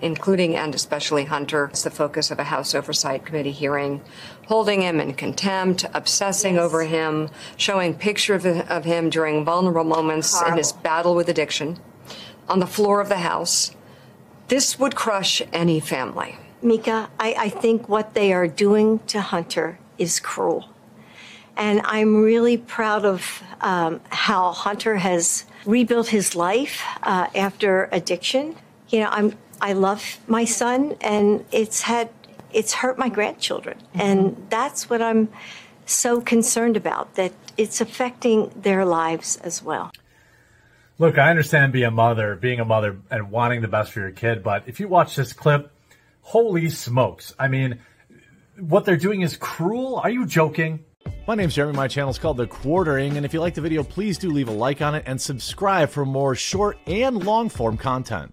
including and especially Hunter, is the focus of a House Oversight Committee hearing, holding him in contempt, obsessing over him, showing pictures of, of him during vulnerable moments in his battle with addiction on the floor of the House. This would crush any family. Mika, I, I think what they are doing to Hunter is cruel. And I'm really proud of um, how Hunter has rebuilt his life uh, after addiction. You know, I'm I love my son, and it's had it's hurt my grandchildren, mm-hmm. and that's what I'm so concerned about. That it's affecting their lives as well. Look, I understand being a mother, being a mother, and wanting the best for your kid, but if you watch this clip, holy smokes! I mean, what they're doing is cruel. Are you joking? My name's Jeremy. My channel is called The Quartering, and if you like the video, please do leave a like on it and subscribe for more short and long form content.